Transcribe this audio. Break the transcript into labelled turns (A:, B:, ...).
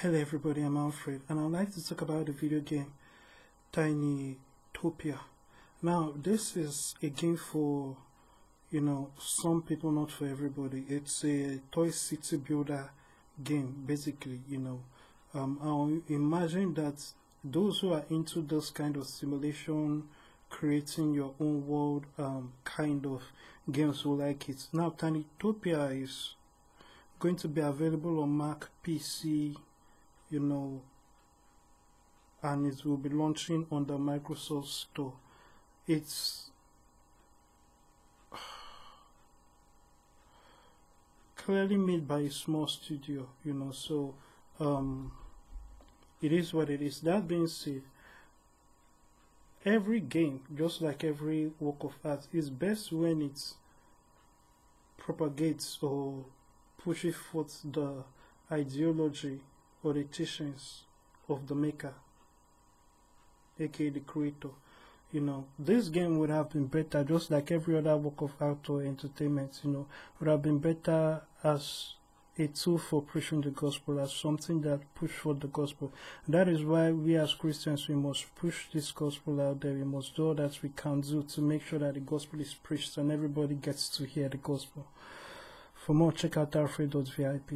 A: Hello everybody, I'm Alfred and I'd like to talk about the video game Tiny Topia. Now this is a game for you know some people not for everybody. It's a toy city builder game basically you know um, I imagine that those who are into this kind of simulation creating your own world um, kind of games will like it. Now Tiny Topia is going to be available on Mac, PC, you know, and it will be launching on the Microsoft Store. It's clearly made by a small studio, you know, so um, it is what it is. That being said, every game, just like every work of art, is best when it propagates or pushes forth the ideology or the teachings of the maker, aka the creator. You know, this game would have been better, just like every other work of art or entertainment, you know, would have been better as a tool for preaching the gospel, as something that push for the gospel. That is why we as Christians, we must push this gospel out there. We must do all that we can do to make sure that the gospel is preached and everybody gets to hear the gospel. For more, check out alfred.vip.